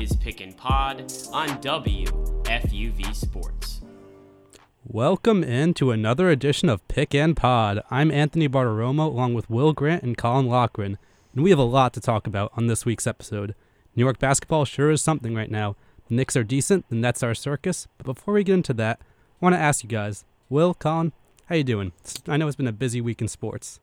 is Pick and Pod on WFUV Sports. Welcome in to another edition of Pick and Pod. I'm Anthony Bartiromo along with Will Grant and Colin Loughran, and we have a lot to talk about on this week's episode. New York basketball sure is something right now. The Knicks are decent, the Nets are circus, but before we get into that, I want to ask you guys, Will, Colin, how you doing? I know it's been a busy week in sports.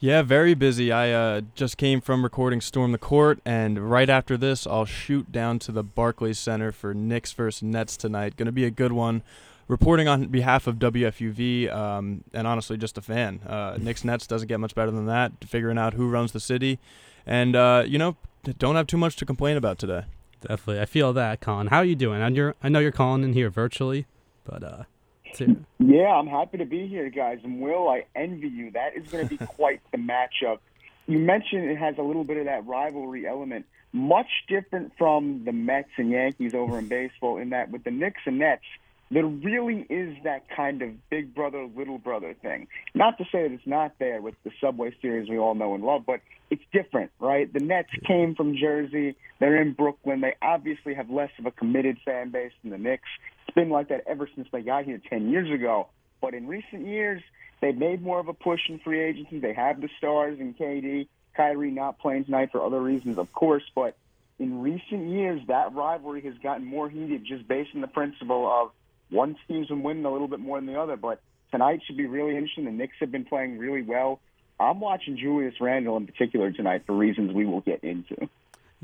Yeah, very busy. I uh, just came from recording Storm the Court, and right after this, I'll shoot down to the Barclays Center for Knicks versus Nets tonight. Going to be a good one. Reporting on behalf of WFUV, um, and honestly, just a fan. Uh, Knicks Nets doesn't get much better than that. Figuring out who runs the city, and uh, you know, don't have too much to complain about today. Definitely, I feel that, Colin. How are you doing? And you're, I know you're calling in here virtually, but uh, to, Yeah, I'm happy to be here, guys. And Will, I envy you. That is going to be quite the matchup. You mentioned it has a little bit of that rivalry element, much different from the Mets and Yankees over in baseball, in that with the Knicks and Nets, there really is that kind of big brother, little brother thing. Not to say that it's not there with the Subway Series we all know and love, but it's different, right? The Nets came from Jersey. They're in Brooklyn. They obviously have less of a committed fan base than the Knicks. It's been like that ever since they got here 10 years ago. But in recent years, they've made more of a push in free agency. They have the stars in KD, Kyrie not playing tonight for other reasons, of course. But in recent years, that rivalry has gotten more heated just based on the principle of one team's been winning a little bit more than the other. But tonight should be really interesting. The Knicks have been playing really well. I'm watching Julius Randle in particular tonight for reasons we will get into.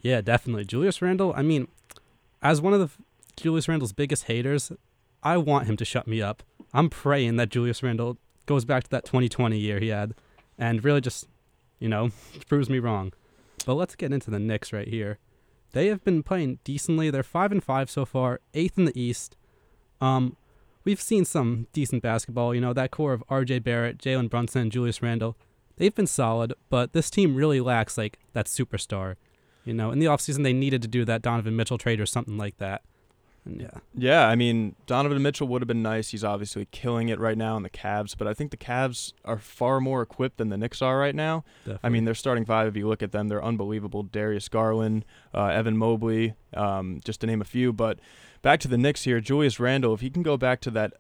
Yeah, definitely. Julius Randle, I mean, as one of the Julius Randle's biggest haters, I want him to shut me up. I'm praying that Julius Randle goes back to that 2020 year he had and really just, you know, proves me wrong. But let's get into the Knicks right here. They have been playing decently. They're 5 and 5 so far, 8th in the East. Um we've seen some decent basketball, you know, that core of RJ Barrett, Jalen Brunson, and Julius Randle. They've been solid, but this team really lacks like that superstar. You know, in the offseason they needed to do that Donovan Mitchell trade or something like that. And yeah. Yeah, I mean, Donovan Mitchell would have been nice. He's obviously killing it right now in the Cavs, but I think the Cavs are far more equipped than the Knicks are right now. I Definitely. mean, their starting five, if you look at them, they're unbelievable. Darius Garland, uh, Evan Mobley, um, just to name a few. But back to the Knicks here, Julius Randle, if he can go back to that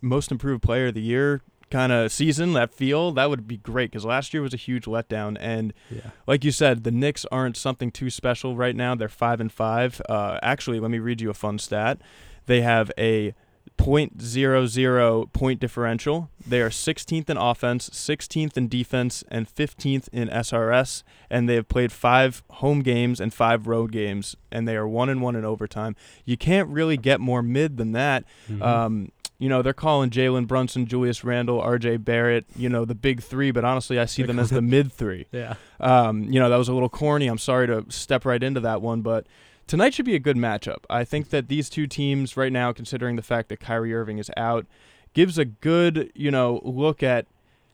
most improved player of the year kind of season, that feel, that would be great because last year was a huge letdown. And Yeah. like you said, the Knicks aren't something too special right now. They're five and five. Uh, actually, let me read you a fun stat. They have a .00 point differential. They are 16th in offense, 16th in defense, and 15th in SRS. And they have played five home games and five road games, and they are one and one in overtime. You can't really get more mid than that. Mhm. Um, you know, they're calling Jalen Brunson, Julius Randle, RJ Barrett, you know, the big three, but honestly, I see them as the mid three. yeah. Um, you know, that was a little corny. I'm sorry to step right into that one, but tonight should be a good matchup. I think that these two teams right now, considering the fact that Kyrie Irving is out, gives a good, you know, look at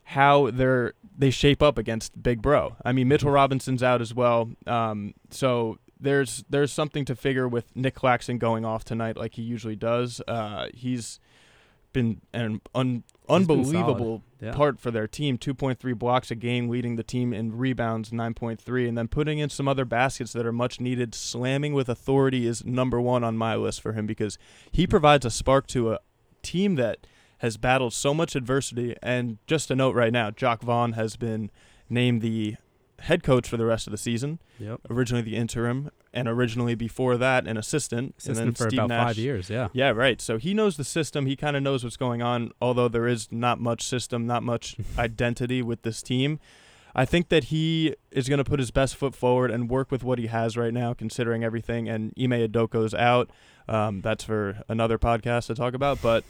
how they're they shape up against Big Bro. I mean, Mitchell Robinson's out as well. Um, so there's there's something to figure with Nick Claxton going off tonight like he usually does. Uh, he's been an un- been unbelievable Yeah. part for their team. 2.3 blocks a game leading the team in rebounds 9.3 and then putting in some other baskets that are much needed. Slamming with authority is number one on my list for him because he hmm. provides a spark to a team that has battled so much adversity. And just a note right now Jacque Vaughn has been named the head coach for the rest of the season Yep. originally the interim and originally before that an assistant Assistant and then for Steve about Nash, five years. Yeah. yeah, right. So he knows the system. He kind of knows what's going on, although there is not much system, not much identity with this team. I think that he is going to put his best foot forward and work with what he has right now, considering everything. And Ime Udoka's out. Um, that's for another podcast to talk about. But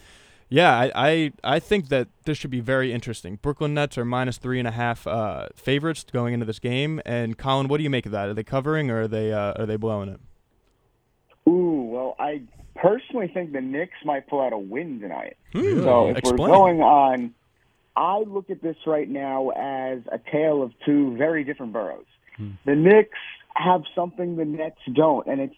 yeah, I, I I think that this should be very interesting. Brooklyn Nets are minus three and a half uh, favorites going into this game. And Colin, what do you make of that? Are they covering or are they uh, are they blowing it? Ooh, well, I personally think the Knicks might pull out a win tonight. Hmm. So if Explain. we're going on, I look at this right now as a tale of two very different boroughs. The Knicks have something the Nets don't, and it's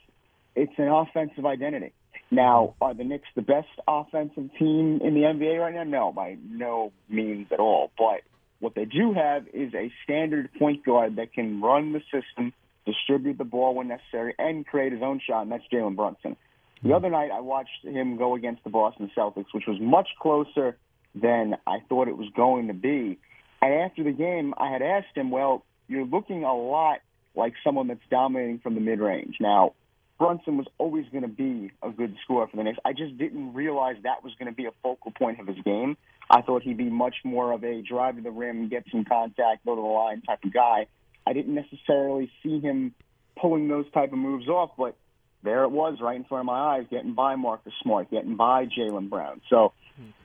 it's an offensive identity. Now, are the Knicks the best offensive team in the NBA right now? No, by no means at all. But what they do have is a standard point guard that can run the system, distribute the ball when necessary, and create his own shot, and that's Jalen Brunson. The hmm. other night, I watched him go against the Boston Celtics, which was much closer than I thought it was going to be. And after the game, I had asked him, well, you're looking a lot like someone that's dominating from the mid range. Now, Brunson was always going to be a good scorer for the Knicks. I just didn't realize that was going to be a focal point of his game. I thought he'd be much more of a drive to the rim, get some contact, go to the line type of guy. I didn't necessarily see him pulling those type of moves off, but there it was right in front of my eyes, getting by Marcus Smart, getting by Jaylen Brown. So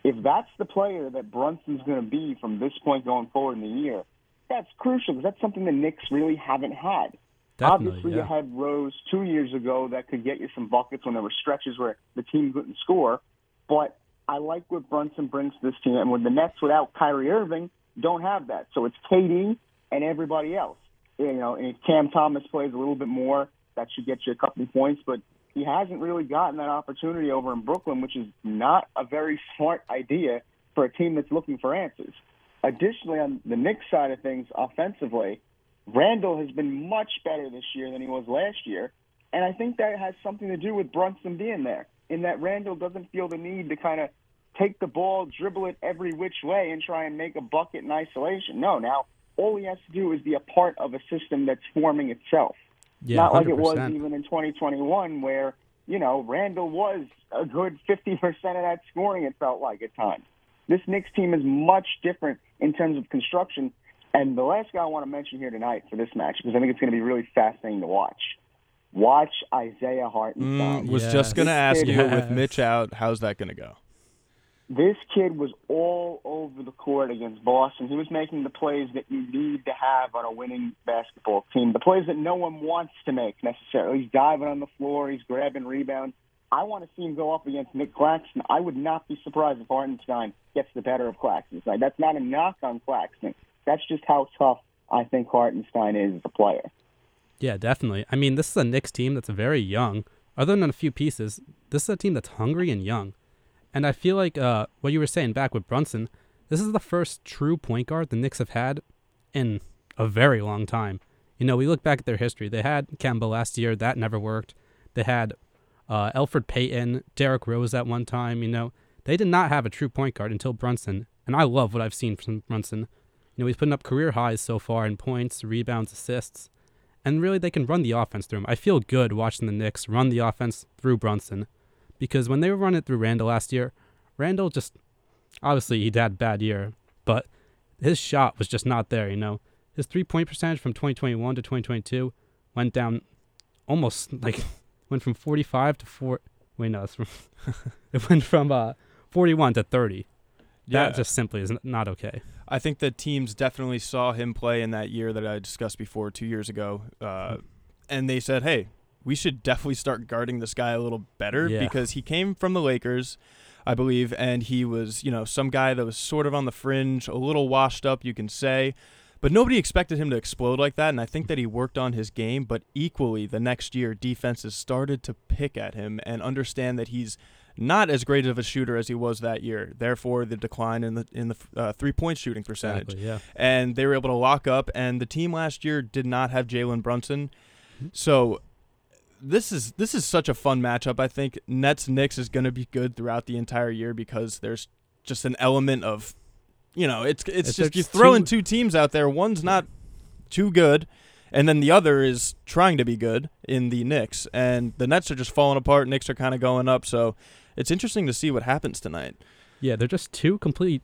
if that's the player that Brunson's going to be from this point going forward in the year, that's crucial because that's something the Knicks really haven't had. Definitely, Obviously, yeah. you had Rose two years ago that could get you some buckets when there were stretches where the team couldn't score. But I like what Brunson brings to this team. And when the Nets without Kyrie Irving don't have that. So it's KD and everybody else. You know, and if Cam Thomas plays a little bit more, that should get you a couple points. But he hasn't really gotten that opportunity over in Brooklyn, which is not a very smart idea for a team that's looking for answers. Additionally, on the Knicks side of things, offensively, Randle has been much better this year than he was last year. And I think that has something to do with Brunson being there, in that Randle doesn't feel the need to kind of take the ball, dribble it every which way, and try and make a bucket in isolation. No, now all he has to do is be a part of a system that's forming itself. Yeah, Not like it was even in 2021, where, you know, Randle was a good 50% of that scoring, it felt like at times. This Knicks team is much different in terms of construction. And the last guy I want to mention here tonight for this match, because I think it's going to be really fascinating to watch. Watch Isaiah Hartenstein. Mm, was Yes. just gonna ask you with Mitch out, how's that gonna go? This kid was all over the court against Boston. He was making the plays that you need to have on a winning basketball team, the plays that no one wants to make necessarily. He's diving on the floor, he's grabbing rebounds. I want to see him go up against Nick Claxton. I would not be surprised if Hartenstein gets the better of Claxton. Like, that's not a knock on Claxton. That's just how tough I think Hartenstein is as a player. Yeah, definitely. I mean, this is a Knicks team that's very young. Other than a few pieces, this is a team that's hungry and young. And I feel like uh, what you were saying back with Brunson, this is the first true point guard the Knicks have had in a very long time. You know, we look back at their history. They had Kemba last year, that never worked. They had uh, Elfrid Payton, Derrick Rose at one time. You know, they did not have a true point guard until Brunson. And I love what I've seen from Brunson. You know, he's putting up career highs so far in points, rebounds, assists and really they can run the offense through him. I feel good watching the Knicks run the offense through Brunson because when they were running it through Randle last year, Randle just obviously he'd had a bad year, but his shot was just not there. You know, his three point percentage from 2021 to 2022 went down almost like went from 45 to four. Wait, no, it's from it went from uh 41 to 30. That just simply is not okay. I think the teams definitely saw him play in that year that I discussed before, two years ago, uh, and they said, "Hey, we should definitely start guarding this guy a little better Yeah. because he came from the Lakers, I believe, and he was, you know, some guy that was sort of on the fringe, a little washed up, you can say." But nobody expected him to explode like that, and I think that he worked on his game. But equally, the next year, defenses started to pick at him and understand that he's not as great of a shooter as he was that year. Therefore, the decline in the in the uh, three point shooting percentage. Exactly, yeah. And they were able to lock up. And the team last year did not have Jalen Brunson, so this is this is such a fun matchup. I think Nets Knicks is going to be good throughout the entire year because there's just an element of, you know, it's it's, It's just you throwing two- two teams out there. One's not too good. And then the other is trying to be good in the Knicks, and the Nets are just falling apart. Knicks are kind of going up, so it's interesting to see what happens tonight. Yeah, they're just two completely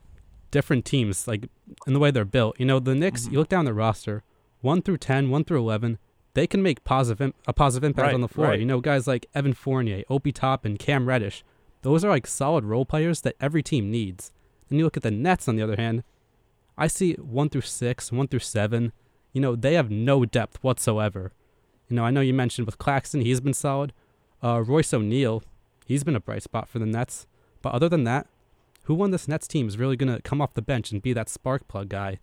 different teams, like in the way they're built. You know, the Knicks. You look down the roster, one through 10, 1 through eleven. They can make positive im- a positive impact Right, on the floor. right. You know, guys like Evan Fournier, Obi Toppin, and Cam Reddish. Those are like solid role players that every team needs. Then you look at the Nets, on the other hand. I see one through six, one through seven. You know, they have no depth whatsoever. You know, I know you mentioned with Claxton, he's been solid. Uh, Royce O'Neale, he's been a bright spot for the Nets. But other than that, who on this Nets team is really going to come off the bench and be that spark plug guy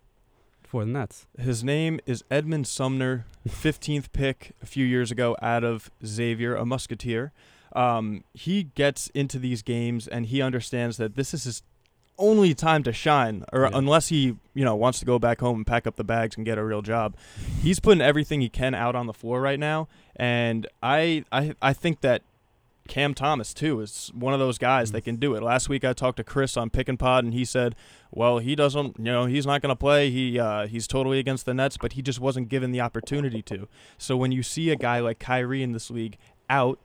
for the Nets? His name is Edmund Sumner, 15th pick a few years ago out of Xavier, a Musketeer. Um, he gets into these games and he understands that this is his only time to shine, or Yeah. unless he, you know, wants to go back home and pack up the bags and get a real job. He's putting everything he can out on the floor right now, and I, I, I think that Cam Thomas too is one of those guys that can do it. Last week I talked to Chris on Pick and Pod, and he said, "Well, he doesn't, you know, he's not going to play. He, uh, he's totally against the Nets, but he just wasn't given the opportunity to." So when you see a guy like Kyrie in this league out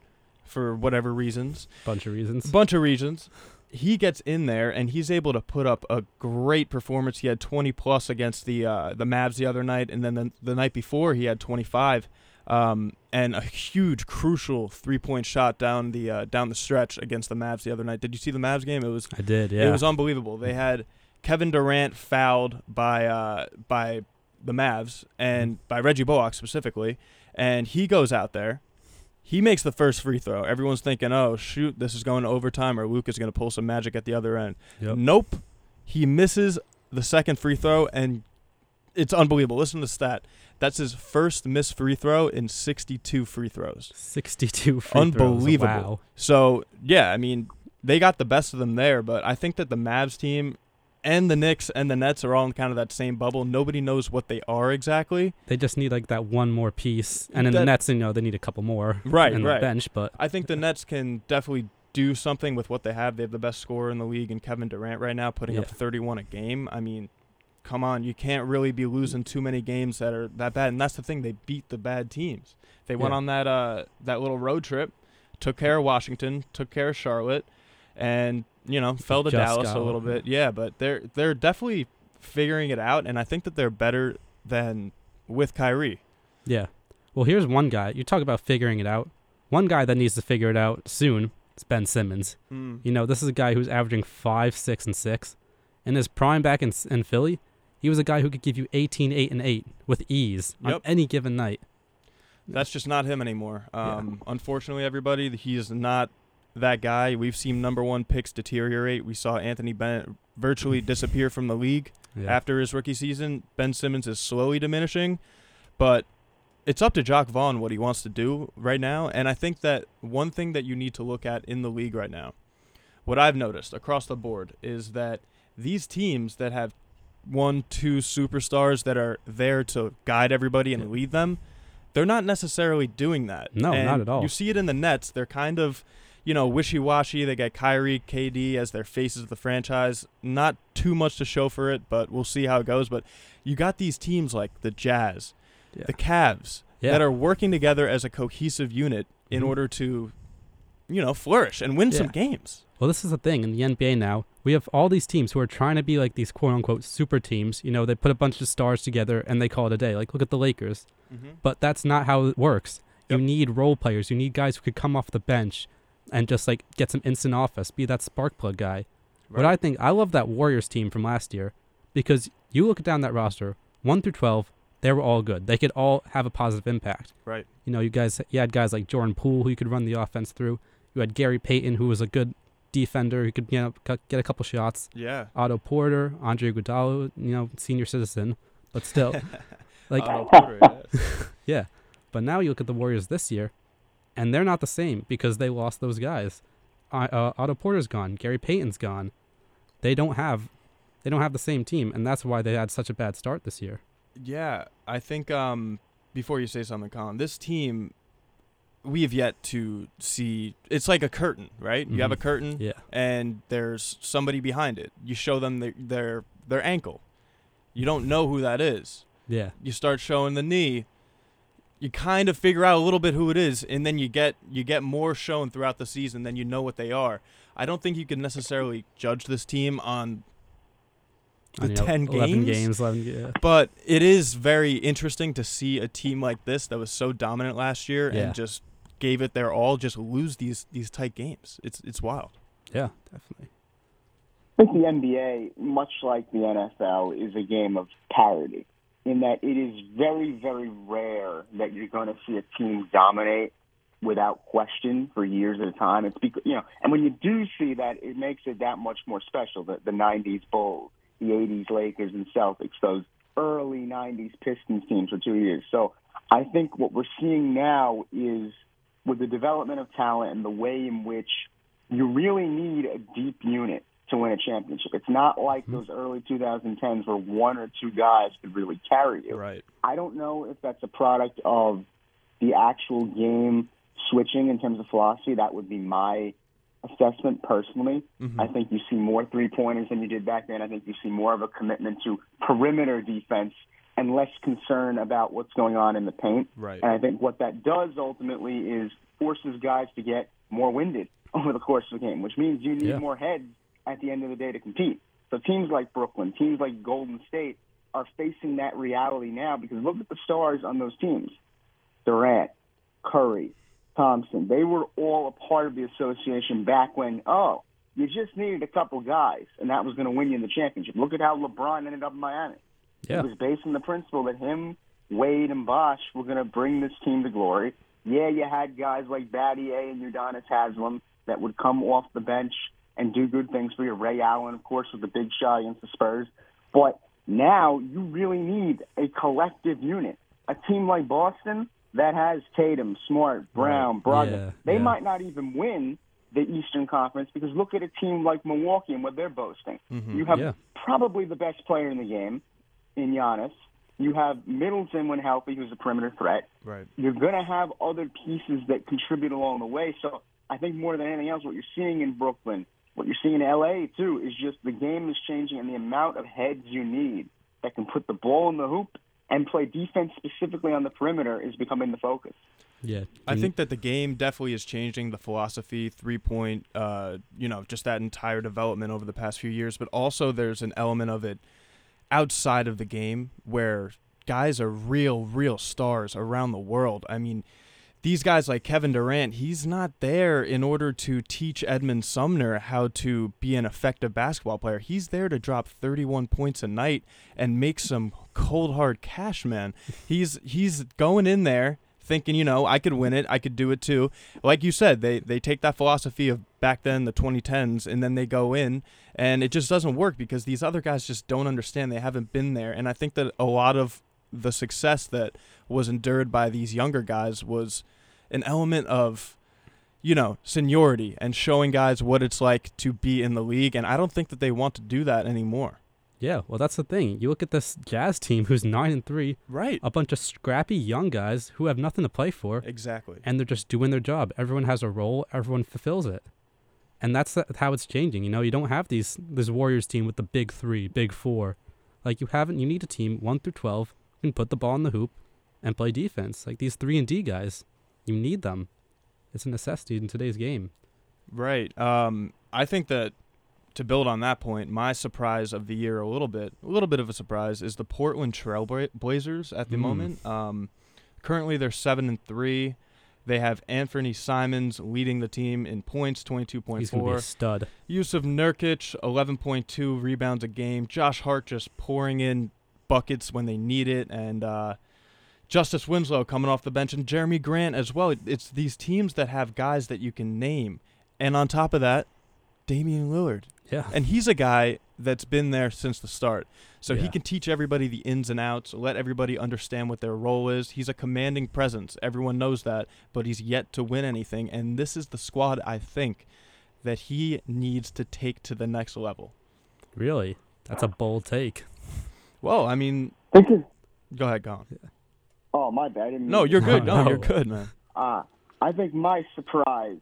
for whatever reasons, Bunch of reasons. a bunch of reasons. He gets in there and he's able to put up a great performance. He had 20 plus against the uh, the Mavs the other night, and then the, the night before he had 25, um, and a huge, crucial three point shot down the uh, down the stretch against the Mavs the other night. Did you see the Mavs game? It was I did, yeah. it was unbelievable. They had Kevin Durant fouled by uh, by the Mavs and by Reggie Bullock specifically, and he goes out there. He makes the first free throw. Everyone's thinking, "Oh shoot, this is going to overtime, or Luke is going to pull some magic at the other end." Yep. Nope. He misses the second free throw, and it's unbelievable. Listen to the stat. That's his first missed free throw in 62 free throws. 62 free Unbelievable. Throws. Wow. So yeah, I mean, they got the best of them there, but I think that the Mavs team and the Knicks and the Nets are all in kind of that same bubble. Nobody knows what they are exactly. They just need like that one more piece. And in That- the Nets, you know, they need a couple more Right, in right. the bench, but I think the Nets can definitely do something with what they have. They have the best scorer in the league in Kevin Durant right now, putting up 31 a game. I mean, come on, you can't really be losing too many games that are that bad. And that's the thing; they beat the bad teams. They went Yeah. on that uh, that little road trip, took care of Washington, took care of Charlotte, and you know fell to Just Dallas a little bit. Yeah, but they're they're definitely figuring it out, and I think that they're better than with Kyrie. yeah. Well, here's one guy. You talk about figuring it out. One guy that needs to figure it out soon is Ben Simmons. Mm. You know, this is a guy who's averaging five, six, and six. In his prime back in, in Philly, he was a guy who could give you 18, 8, and 8 with ease on any given night. That's just not him anymore. Yeah. Um, Unfortunately, everybody, he is not that guy. We've seen number one picks deteriorate. We saw Anthony Bennett virtually disappear from the league Yeah. after his rookie season. Ben Simmons is slowly diminishing, but it's up to Jacque Vaughn what he wants to do right now. And I think that one thing that you need to look at in the league right now, what I've noticed across the board, is that these teams that have one, two superstars that are there to guide everybody and lead them, they're not necessarily doing that. No, And not at all. You see it in the Nets. They're kind of, you know, wishy-washy. They got Kyrie, KD as their faces of the franchise. Not too much to show for it, but we'll see how it goes. But you got these teams like the Jazz, Yeah. the Cavs, Yeah. that are working together as a cohesive unit in Mhm. order to, you know, flourish and win some games. Well, this is the thing in the NBA now. We have all these teams who are trying to be like these quote unquote super teams. You know, they put a bunch of stars together and they call it a day. Like, look at the Lakers. Mm-hmm. But that's not how it works. Yep. You need role players. You need guys who could come off the bench and just like get some instant offense, be that spark plug guy. What I think, I love that Warriors team from last year because you look down that roster, 1 through 12, they were all good. They could all have a positive impact. Right. You know, you guys, you had guys like Jordan Poole who you could run the offense through. You had Gary Payton who was a good defender who could, you know, get a couple shots. Yeah. Otto Porter, Andre Iguodala, you know, senior citizen, but still, like, Otto Porter, yes. yeah. But now you look at the Warriors this year, and they're not the same because they lost those guys. Uh, uh, Otto Porter's gone. Gary Payton's gone. They don't have, they don't have the same team, and that's why they had such a bad start this year. Yeah, I think um, before you say something, Colin, this team we have yet to see. It's like a curtain, right? You have a Mhm. curtain, Yeah. and there's somebody behind it. You show them their their, their ankle. You don't know who that is. Yeah. You start showing the knee. You kind of figure out a little bit who it is, and then you get you get more shown throughout the season. Then you know what they are. I don't think you can necessarily judge this team on the I mean, 10 11 games? games. 11, yeah. But it is very interesting to see a team like this that was so dominant last year Yeah. and just gave it their all just lose these these tight games. It's it's wild. Yeah, definitely. I think the NBA, much like the NFL, is a game of parity in that it is very, very rare that you're going to see a team dominate without question for years at a time. It's because you know, and when you do see that, it makes it that much more special. The the '90s Bulls, the '80s Lakers and Celtics, those early '90s Pistons teams for two years. So I think what we're seeing now is with the development of talent and the way in which you really need a deep unit to win a championship. It's not like Mm-hmm. those early 2010s where one or two guys could really carry you. Right. I don't know if that's a product of the actual game switching in terms of philosophy. That would be my assessment personally. Mm-hmm. I think you see more three pointers than you did back then. I think you see more of a commitment to perimeter defense and less concern about what's going on in the paint. Right. And I think what that does ultimately is forces guys to get more winded over the course of the game, which means you need Yeah. more heads at the end of the day to compete. So teams like Brooklyn, teams like Golden State are facing that reality now because look at the stars on those teams. Durant, Curry, Thompson, they were all a part of the association back when, oh, you just needed a couple guys, and that was going to win you the championship. Look at how LeBron ended up in Miami. Yeah. It was based on the principle that him, Wade, and Bosh were going to bring this team to glory. Yeah, you had guys like Battier and Udonis Haslem that would come off the bench and do good things for you. Ray Allen, of course, with the big shot against the Spurs. But now you really need a collective unit. A team like Boston that has Tatum, Smart, Brown, Right. Brogdon, Yeah, they yeah. might not even win the Eastern Conference because look at a team like Milwaukee and what they're boasting. Mm-hmm. You have Yeah. probably the best player in the game in Giannis. You have Middleton when healthy, who's a perimeter threat. Right. You're going to have other pieces that contribute along the way. So I think more than anything else, what you're seeing in Brooklyn, what you're seeing in LA too, is just the game is changing and the amount of heads you need that can put the ball in the hoop and play defense specifically on the perimeter is becoming the focus. Yeah. I think that the game definitely is changing the philosophy, three point, uh, you know, just that entire development over the past few years. But also, there's an element of it outside of the game where guys are real, real stars around the world. I mean, these guys like Kevin Durant, he's not there in order to teach Edmund Sumner how to be an effective basketball player. He's there to drop 31 points a night and make some cold hard cash, man. He's he's going in there thinking, you know, I could win it, I could do it too. Like you said, they they take that philosophy of back then the 2010s and then they go in and it just doesn't work because these other guys just don't understand. They haven't been there and I think that a lot of the success that was endured by these younger guys was an element of you know seniority and showing guys what it's like to be in the league and I don't think that they want to do that anymore. Yeah, well, that's the thing. You look at this Jazz team who's nine and three, Right. a bunch of scrappy young guys who have nothing to play for, Exactly. and they're just doing their job. Everyone has a role. Everyone fulfills it, and that's how it's changing. You know, you don't have these this Warriors team with the big three, big four. Like you haven't. You need a team one through twelve who can put the ball in the hoop and play defense. Like these three and D guys, you need them. It's a necessity in today's game. Right. Um, I think that to build on that point, my surprise of the year, a little bit, a little bit of a surprise, is the Portland Trailblazers at the Mm. moment. Um, currently, they're seven and three. They have Anthony Simons leading the team in points, twenty-two point He's gonna be a stud. Jusuf Nurkic, eleven point two rebounds a game. Josh Hart just pouring in buckets when they need it, and uh, Justice Winslow coming off the bench, and Jerami Grant as well. It's these teams that have guys that you can name, and on top of that, Damian Lillard, Yeah. and he's a guy that's been there since the start. So he can teach everybody the ins and outs, let everybody understand what their role is. He's a commanding presence. Everyone knows that, but he's yet to win anything. And this is the squad I think that he needs to take to the next level. Really, that's a bold take. Well, I mean, This is go ahead, Colin. oh my bad. No, you're good. No, No. you're good, man. Uh, I think my surprise,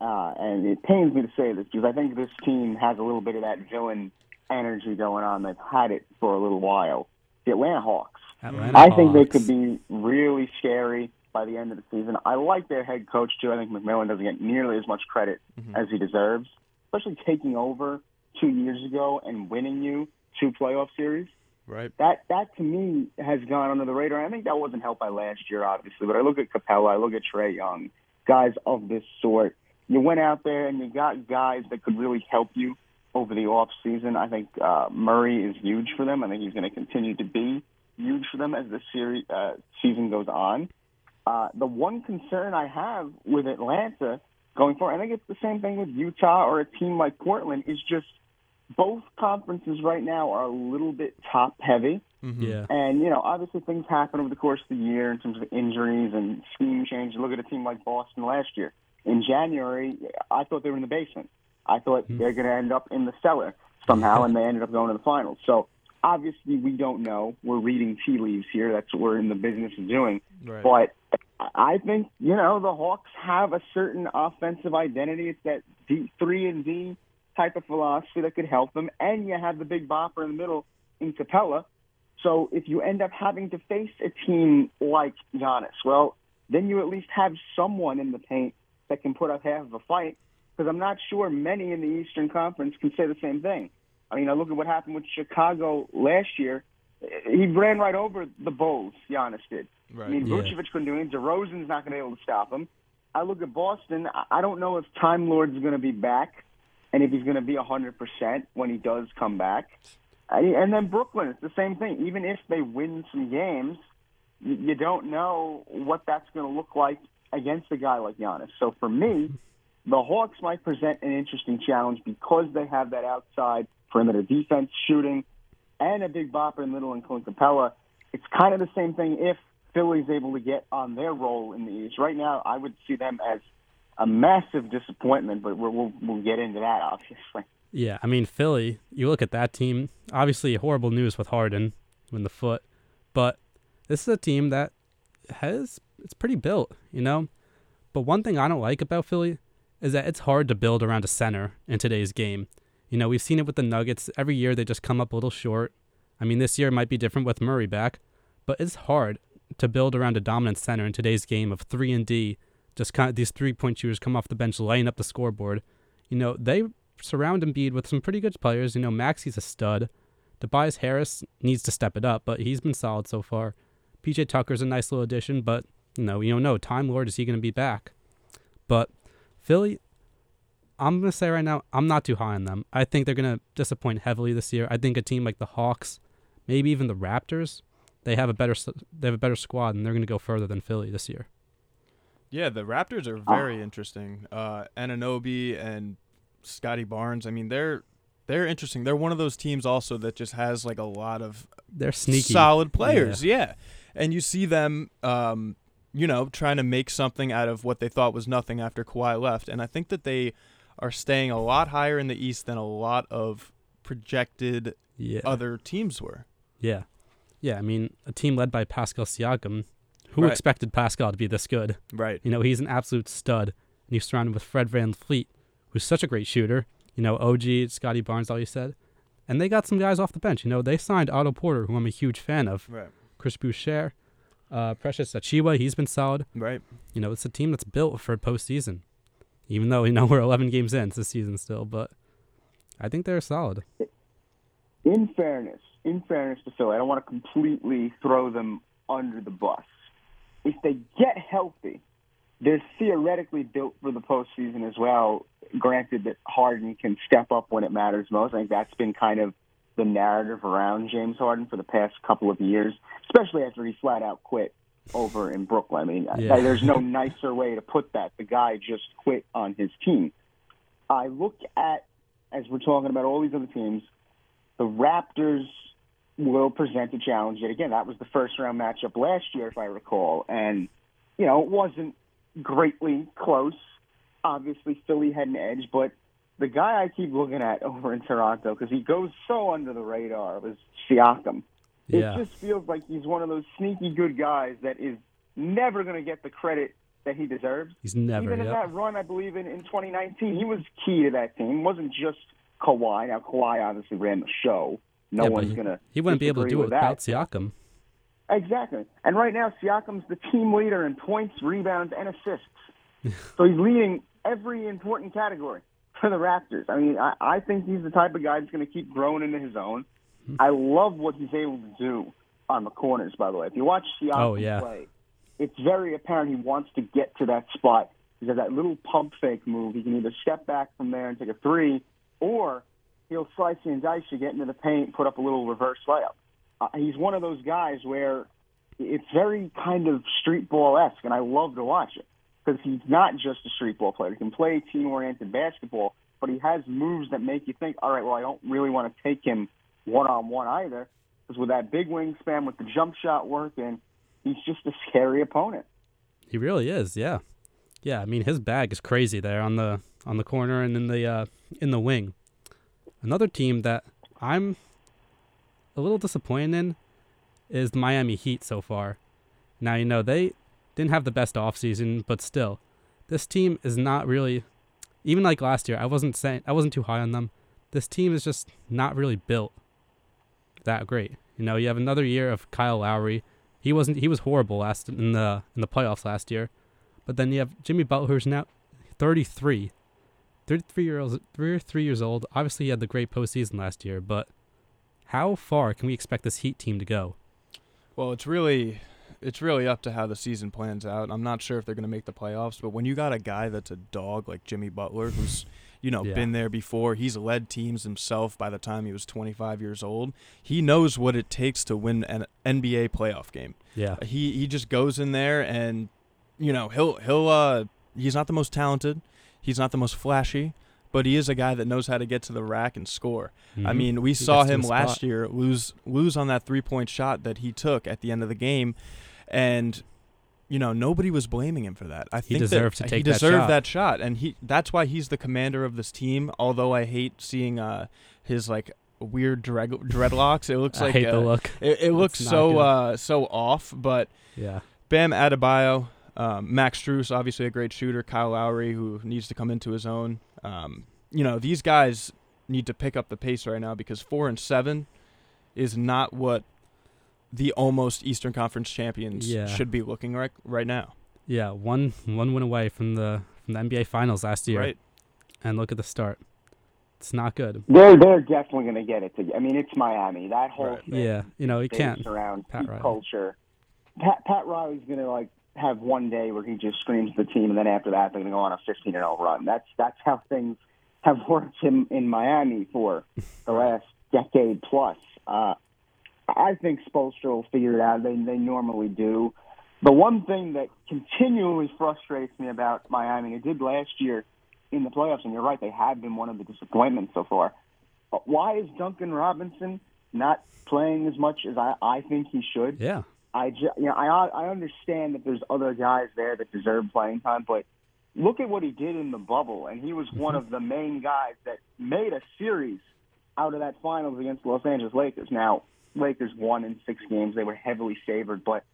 uh, and it pains me to say this because I think this team has a little bit of that villain energy going on. They've had it for a little while. The Atlanta Hawks. Atlanta I think they could be really scary by the end of the season. I like their head coach too. I think McMillan doesn't get nearly as much credit as he deserves, especially taking over two years ago and winning you two playoff series Right. that that to me has gone under the radar. I think that wasn't helped by last year, obviously. But I look at Capela, I look at Trae Young, guys of this sort. You went out there and you got guys that could really help you over the off season. I think uh, Murray is huge for them. I think he's going to continue to be huge for them as the series uh, season goes on. Uh, the one concern I have with Atlanta going forward, I think it's the same thing with Utah or a team like Portland, is just both conferences right now are a little bit top heavy. Yeah. And, you know, obviously things happen over the course of the year in terms of injuries and scheme change. Look at a team like Boston last year. In January, I thought they were in the basement. I thought hmm. they're going to end up in the cellar somehow, hmm. and they ended up going to the finals. So obviously we don't know. We're reading tea leaves here. That's what we're in the business of doing. Right. But I think, you know, the Hawks have a certain offensive identity. It's that D, 3 and D type of philosophy that could help them. And you have the big bopper in the middle in Capela. So if you end up having to face a team like Giannis, well, then you at least have someone in the paint that can put up half of a fight. Because I'm not sure many in the Eastern Conference can say the same thing. I mean, I look at what happened with Chicago last year. He ran right over the Bulls. Giannis did. Right. I mean, Yeah. Couldn't do anything. DeRozan's not going to be able to stop him. I look at Boston. I- don't know if Time Lord's going to be back, and if he's going to be 100% when he does come back. And then Brooklyn, it's the same thing. Even if they win some games, you don't know what that's going to look like against a guy like Giannis. So for me, the Hawks might present an interesting challenge because they have that outside perimeter defense shooting and a big bopper in Little and Clint Capela. It's kind of the same thing if Philly's able to get on their role in the East. Right now, I would see them as a massive disappointment, but we'll, we'll, we'll get into that, obviously. Yeah, I mean Philly. You look at that team. Obviously, horrible news with Harden in the foot, but this is a team that has it's pretty built, you know. But one thing I don't like about Philly is that it's hard to build around a center in today's game. You know, we've seen it with the Nuggets. Every year they just come up a little short. I mean, this year might be different with Murray back, but it's hard to build around a dominant center in today's game of three and D. Just kind of these three point shooters come off the bench, laying up the scoreboard. You know, they surround Embiid with some pretty good players. You know, Maxey's a stud. Tobias Harris needs to step it up, but he's been solid so far. PJ Tucker's a nice little addition, but know, you don't know. Time Lord is he going to be back? But Philly, I'm going to say right now, I'm not too high on them. I think they're going to disappoint heavily this year. I think a team like the Hawks, maybe even the Raptors, they have a better they have a better squad, and they're going to go further than Philly this year. Yeah, the Raptors are very interesting. Uh, Anunoby and Scottie Barnes. I mean, they're they're interesting. They're one of those teams also that just has like a lot of They're sneaky, solid players. Yeah. and you see them, um, you know, trying to make something out of what they thought was nothing after Kawhi left. And I think that they are staying a lot higher in the East than a lot of projected Yeah, other teams were. yeah, yeah. I mean, a team led by Pascal Siakam. Who Right. expected Pascal to be this good? Right. You know, he's an absolute stud. And he's surrounded with Fred VanVleet, who's such a great shooter. You know, OG, Scottie Barnes, all you said. And they got some guys off the bench. You know, they signed Otto Porter, who I'm a huge fan of. Right. Chris Boucher, uh, Precious Achiuwa, he's been solid. Right. You know, it's a team that's built for postseason. Even though, you know, we're 11 games in this season still. But I think they're solid. in fairness, in fairness to Philly, I don't want to completely throw them under the bus. If they get healthy, they're theoretically built for the postseason as well. Granted that Harden can step up when it matters most. I think that's been kind of the narrative around James Harden for the past couple of years, especially after he flat out quit over in Brooklyn. I mean, Yeah. there's no nicer way to put that. The guy just quit on his team. I look at, as we're talking about all these other teams, the Raptors will present a challenge yet again. That was the first round matchup last year, if I recall, and you know it wasn't greatly close. Obviously, Philly had an edge, but the guy I keep looking at over in Toronto because he goes so under the radar was Siakam. Yeah. It just feels like he's one of those sneaky good guys that is never going to get the credit that he deserves. He's never, Even in that run, I believe in, in 2019, he was key to that team. It wasn't just Kawhi. Now Kawhi obviously ran the show. No Yeah, one's he, gonna. he wouldn't be able to do it without that. Siakam. Exactly. And right now, Siakam's the team leader in points, rebounds, and assists. so he's leading every important category for the Raptors. I mean, I, I think he's the type of guy that's going to keep growing into his own. I love what he's able to do on the corners, by the way. If you watch Siakam Oh, yeah. play, it's very apparent he wants to get to that spot. He's that little pump fake move. He can either step back from there and take a three, or he'll slice and dice you, get into the paint, put up a little reverse layup. Uh, he's one of those guys where it's very kind of street ball esque, and I love to watch it because he's not just a street ball player. He can play team oriented basketball, but he has moves that make you think, all right, well, I don't really want to take him one on one either, because with that big wingspan, with the jump shot working, he's just a scary opponent. He really is, yeah, yeah. I mean, his bag is crazy there on the on the corner and in the uh, in the wing. Another team that I'm a little disappointed in is the Miami Heat so far. Now you know they didn't have the best offseason, but still, this team is not really even like last year. I wasn't saying I wasn't too high on them. This team is just not really built that great. You know, you have another year of Kyle Lowry. He wasn't he was horrible last in the in the playoffs last year. But then you have Jimmy Butler who's now 33. 33 years 33 years old. Obviously he had the great postseason last year, but how far can we expect this Heat team to go? Well, it's really it's really up to how the season plans out. I'm not sure if they're going to make the playoffs, but when you got a guy that's a dog like Jimmy Butler, who's you know Yeah. been there before, he's led teams himself by the time he was 25 years old. He knows what it takes to win an NBA playoff game. Yeah. He he just goes in there and you know he'll he'll uh he's not the most talented, he's not the most flashy, but he is a guy that knows how to get to the rack and score. I Mhm. mean, we He saw him last year lose lose on that three point shot that he took at the end of the game, and you know nobody was blaming him for that. I He think deserved that to take he that deserved shot. that shot, and he that's why he's the commander of this team. Although I hate seeing uh his like weird dread, dreadlocks. It looks I like hate the uh, look. It, it looks so uh so off, but Yeah. Bam Adebayo, um, Max Strus, obviously a great shooter. Kyle Lowry, who needs to come into his own. Um, you know, these guys need to pick up the pace right now because four and seven is not what the almost Eastern Conference champions Yeah. should be looking right right now. Yeah, one one win away from the from the NBA finals last year. Right. And look at the start. It's not good. They're they're definitely going to get it. To, I mean, it's Miami. That whole Right. thing Yeah, you know, you can't. around Pat Riley. culture. Pat, Pat Riley's going to like have one day where he just screams at the team, and then after that they're going to go on a 15 and 0 run. That's that's how things have worked in in Miami for the last decade plus. Uh, I think Spoelstra will figure it out. They they normally do. The one thing that continually frustrates me about Miami, it did last year in the playoffs, and you're right, they have been one of the disappointments so far. But Why is Duncan Robinson not playing as much as I, I think he should? Yeah. I ju- you know I I understand that there's other guys there that deserve playing time, but look at what he did in the bubble, and he was one mm-hmm. of the main guys that made a series out of that finals against Los Angeles Lakers. Now, Lakers won in six games; they were heavily favored, but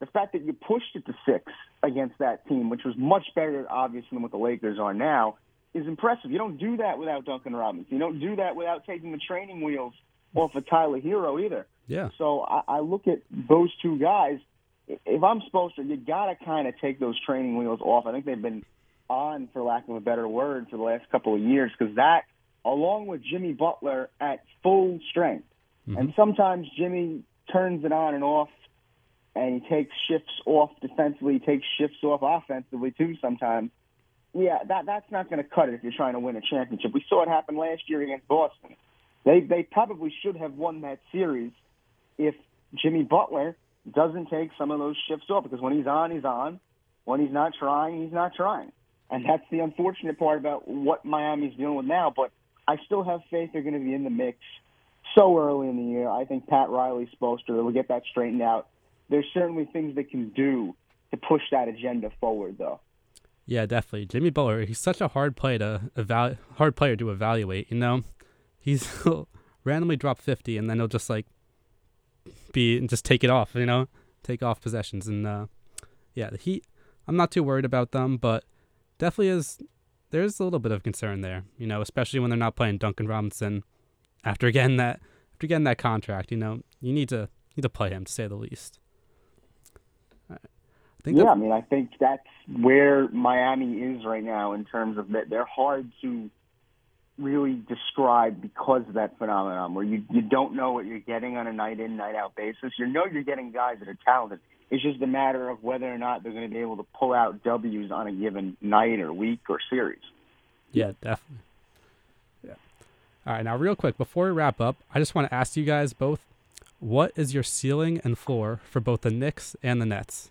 the fact that you pushed it to six against that team, which was much better, obviously, than what the Lakers are now, is impressive. You don't do that without Duncan Robinson. You don't do that without taking the training wheels off of Tyler Herro either. Yeah. So I, I look at those two guys. If I'm supposed to, you got to kind of take those training wheels off. I think they've been on, for lack of a better word, for the last couple of years because that, along with Jimmy Butler at full strength, Mm-hmm. and sometimes Jimmy turns it on and off, and he takes shifts off defensively, he takes shifts off offensively too. Sometimes, yeah, that that's not going to cut it if you're trying to win a championship. We saw it happen last year against Boston. They they probably should have won that series if Jimmy Butler doesn't take some of those shifts off because when he's on, he's on. When he's not trying, he's not trying. And that's the unfortunate part about what Miami's dealing with now. But I still have faith they're going to be in the mix so early in the year. I think Pat Riley's supposed to will get that straightened out. There's certainly things they can do to push that agenda forward, though. Yeah, definitely. Jimmy Butler, he's such a hard play to evalu- hard player to evaluate, you know? He's randomly drop 50 and then he'll just like be and just take it off, you know? Take off possessions and uh yeah, the Heat I'm not too worried about them, but definitely is there's a little bit of concern there, you know, especially when they're not playing Duncan Robinson after getting that after getting that contract, you know. You need to need to play him to say the least. Right. I think Yeah, I mean, I think that's where Miami is right now in terms of that they're hard to really describe because of that phenomenon where you you don't know what you're getting on a night in night out basis. You know you're getting guys that are talented. It's just a matter of whether or not they're going to be able to pull out W's on a given night or week or series. Yeah, definitely. All right, now real quick before we wrap up, I just want to ask you guys both, What is your ceiling and floor for both the Knicks and the Nets?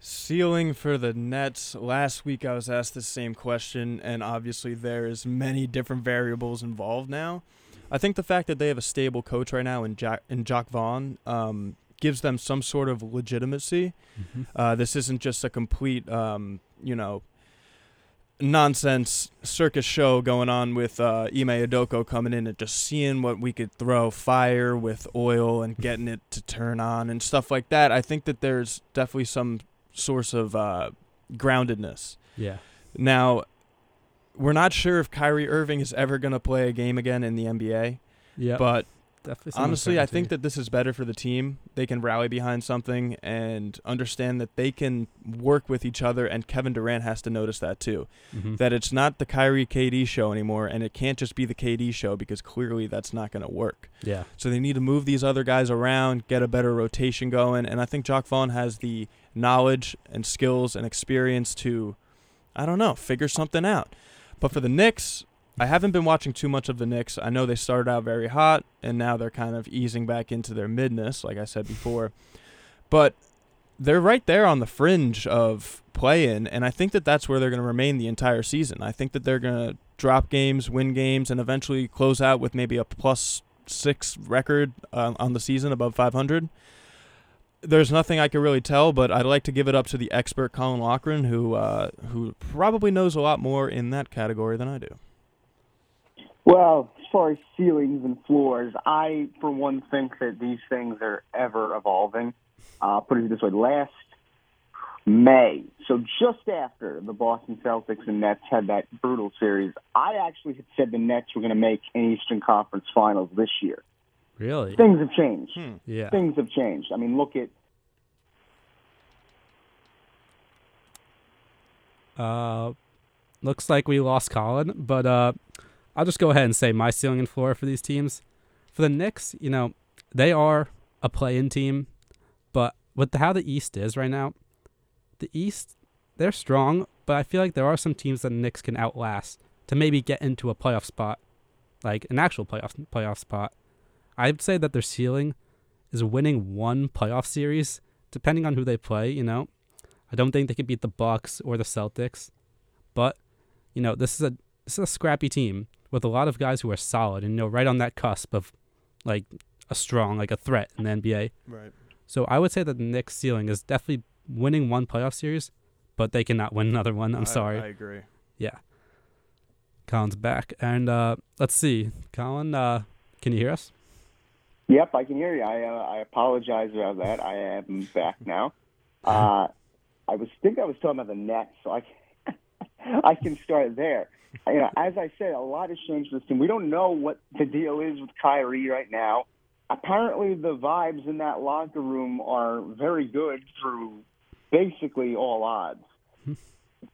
Ceiling for the Nets. Last week I was asked the same question, and obviously there's many different variables involved now. I think the fact that they have a stable coach right now in Jack in Jacque Vaughn um, gives them some sort of legitimacy. Mm-hmm. Uh, this isn't just a complete, um, you know, nonsense circus show going on with uh, Ime Udoka coming in and just seeing what we could throw fire with oil and getting it to turn on and stuff like that. I think that there's definitely some source of uh, groundedness. Yeah. Now, we're not sure if Kyrie Irving is ever going to play a game again in the NBA, Yeah. but definitely honestly, I think that this is better for the team. They can rally behind something and understand that they can work with each other, and Kevin Durant has to notice that too. Mhm. That it's not the Kyrie KD show anymore, and it can't just be the KD show because clearly that's not going to work. yeah. So they need to move these other guys around, get a better rotation going, and I think Jacque Vaughn has the knowledge and skills and experience to, I don't know, figure something out. But for the Knicks, I haven't been watching too much of the Knicks. I know they started out very hot, and now they're kind of easing back into their midness, like I said before. But they're right there on the fringe of play-in, and I think that that's where they're going to remain the entire season. I think that they're going to drop games, win games, and eventually close out with maybe a plus six record uh, on the season above 500. There's nothing I can really tell, but I'd like to give it up to the expert Colin Loughran, who uh, who probably knows a lot more in that category than I do. Well, as far as ceilings and floors, I, for one, think that these things are ever evolving. Uh, put it this way: last May, so just after the Boston Celtics and Nets had that brutal series, I actually had said the Nets were going to make an Eastern Conference Finals this year. Really? Things have changed. Yeah. Things have changed. I mean, look at Uh, looks like we lost Colin, but uh, I'll just go ahead and say my ceiling and floor for these teams. For the Knicks, you know, they are a play-in team, but with the, how the East is right now, the East they're strong, but I feel like there are some teams that the Knicks can outlast to maybe get into a playoff spot, like an actual playoff playoff spot. I'd say that their ceiling is winning one playoff series, depending on who they play. You know, I don't think they could beat the Bucks or the Celtics, but you know this is a this is a scrappy team with a lot of guys who are solid and you know right on that cusp of like a strong like a threat in the NBA. Right. So I would say that the Knicks ceiling is definitely winning one playoff series, but they cannot win another one. I'm sorry. I agree. Yeah. Colin's back, and uh, let's see, Colin, uh, can you hear us? Yep, I can hear you. I uh, I apologize about that. I am back now. Uh, I was think I was talking about the Nets, so I can, I can start there. You know, as I said, a lot has changed this team. We don't know what the deal is with Kyrie right now. Apparently, the vibes in that locker room are very good through basically all odds. Hmm.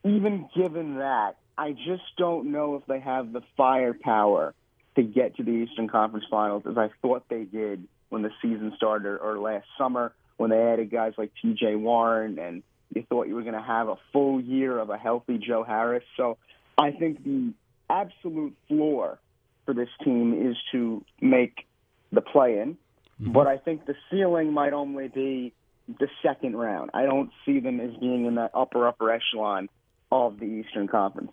Even given that, I just don't know if they have the firepower to get to the Eastern Conference Finals as I thought they did when the season started or last summer when they added guys like T.J. Warren and you thought you were going to have a full year of a healthy Joe Harris. So I think the absolute floor for this team is to make the play-in, mm-hmm. but I think the ceiling might only be the second round. I don't see them as being in that upper upper echelon of the Eastern Conference.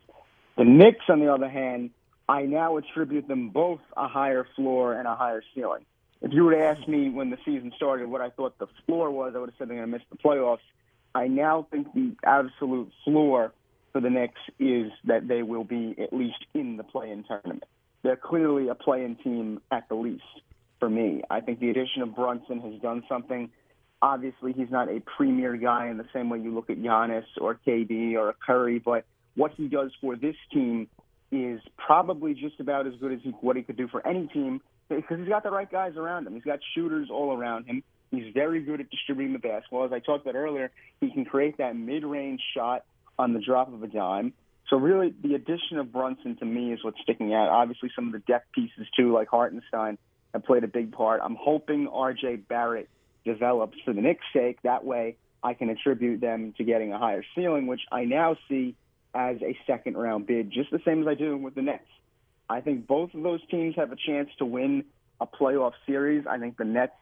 The Knicks, on the other hand, I now attribute them both a higher floor and a higher ceiling. If you were to ask me when the season started what I thought the floor was, I would have said they're going to miss the playoffs. I now think the absolute floor for the Knicks is that they will be at least in the play-in tournament. They're clearly a play-in team at the least for me. I think the addition of Brunson has done something. Obviously, he's not a premier guy in the same way you look at Giannis or KD or Curry, but what he does for this team is probably just about as good as he, what he could do for any team because he's got the right guys around him. He's got shooters all around him. He's very good at distributing the basketball. As I talked about earlier, he can create that mid-range shot on the drop of a dime. So really, the addition of Brunson to me is what's sticking out. Obviously, some of the depth pieces too, like Hartenstein, have played a big part. I'm hoping R.J. Barrett develops for the Knicks' sake. That way, I can attribute them to getting a higher ceiling, which I now see as a second-round bid, just the same as I do with the Nets. I think both of those teams have a chance to win a playoff series. I think the Nets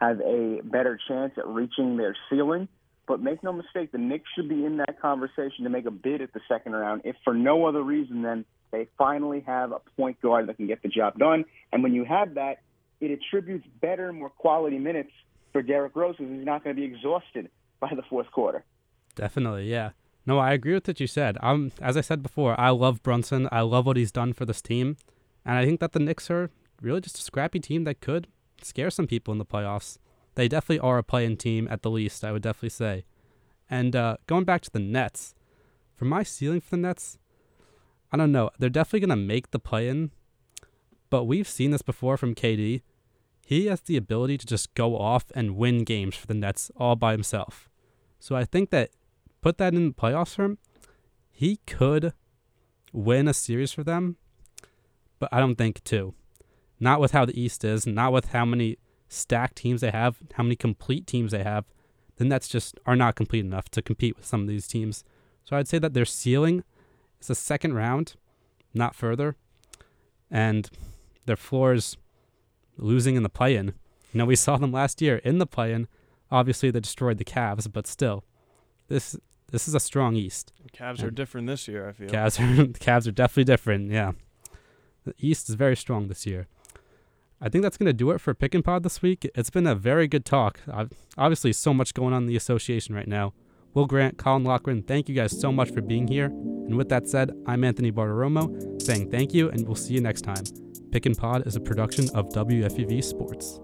have a better chance at reaching their ceiling. But make no mistake, the Knicks should be in that conversation to make a bid at the second round, if for no other reason than they finally have a point guard that can get the job done. And when you have that, it attributes better, more quality minutes for Derrick Rose because he's not going to be exhausted by the fourth quarter. Definitely, yeah. No, I agree with what you said. Um, as I said before, I love Brunson. I love what he's done for this team, and I think that the Knicks are really just a scrappy team that could scare some people in the playoffs. They definitely are a play-in team at the least. I would definitely say. And uh, going back to the Nets, for my ceiling for the Nets, I don't know. They're definitely gonna make the play-in, but we've seen this before from KD. He has the ability to just go off and win games for the Nets all by himself. So I think that put that in the playoffs for him, he could win a series for them, but I don't think two. Not with how the East is, not with how many stacked teams they have, how many complete teams they have. then that's just are not complete enough to compete with some of these teams. So I'd say that their ceiling is a second round, not further. And their floor is losing in the play in. You know, we saw them last year in the play in. Obviously they destroyed the Cavs, but still. This this is a strong East. The Cavs are different this year, I feel. Cavs are the Cavs are definitely different, yeah. The East is very strong this year. I think that's going to do it for Pick and Pod this week. It's been a very good talk. I've, obviously, so much going on in the association right now. Will Grant, Colin Loughran, thank you guys so much for being here. And with that said, I'm Anthony Bartiromo saying thank you, and we'll see you next time. Pick and Pod is a production of WFUV Sports.